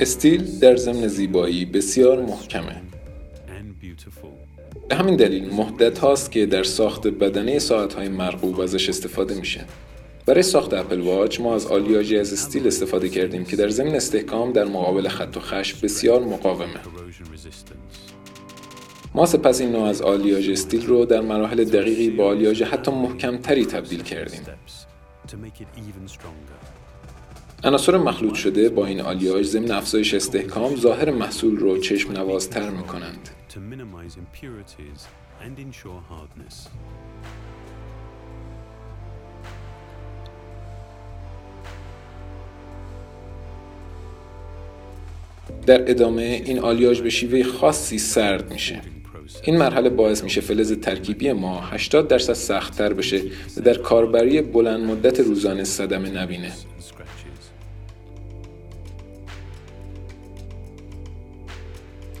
استیل در ضمن زیبایی بسیار محکمه. به همین دلیل مدت هاست که در ساخت بدنه ساعت های مرغوب ازش استفاده میشه. برای ساخت اپل واچ ما از آلیاژی از استیل استفاده کردیم که در زمین استحکام در مقابل خط و خش بسیار مقاومه. ما سپس این نوع از آلیاژ استیل رو در مراحل دقیقی با آلیاژ حتی محکمتری تبدیل کردیم. عناصر مخلوط شده با این آلیاژ ضمن افزایش استحکام ظاهر محصول رو چشم نوازتر می کنند. در ادامه این آلیاژ به شیوه خاصی سرد میشه. این مرحله باعث میشه فلز ترکیبی ما 80 درصد سختتر بشه و در کاربری بلند مدت روزانه صدمه نبینه.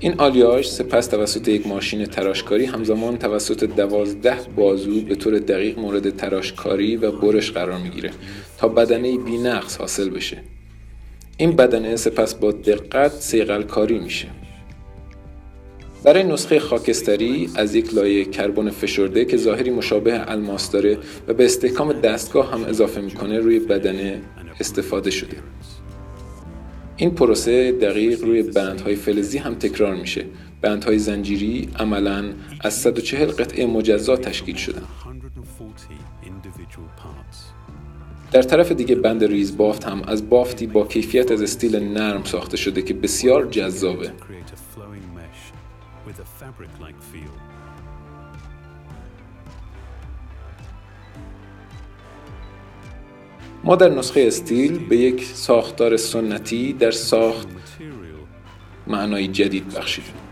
این آلیاژ سپس توسط یک ماشین تراشکاری همزمان توسط دوازده بازو به طور دقیق مورد تراشکاری و برش قرار می‌گیره تا بدنه بی نقص حاصل بشه. این بدنه سپس با دقت سیقل کاری میشه. برای نسخه خاکستری از یک لایه کربن فشرده که ظاهری مشابه الماس داره و به استحکام دستگاه هم اضافه می‌کنه روی بدنه استفاده شده. این پروسه دقیق روی بندهای فلزی هم تکرار میشه. بندهای زنجیری عملا از 140 قطعه مجزا تشکیل شدن. در طرف دیگه بند ریز بافت هم از بافتی با کیفیت از استیل نرم ساخته شده که بسیار جذابه. ما در نسخه استیل به یک ساختار سنتی در ساخت معنای جدید بخشیدیم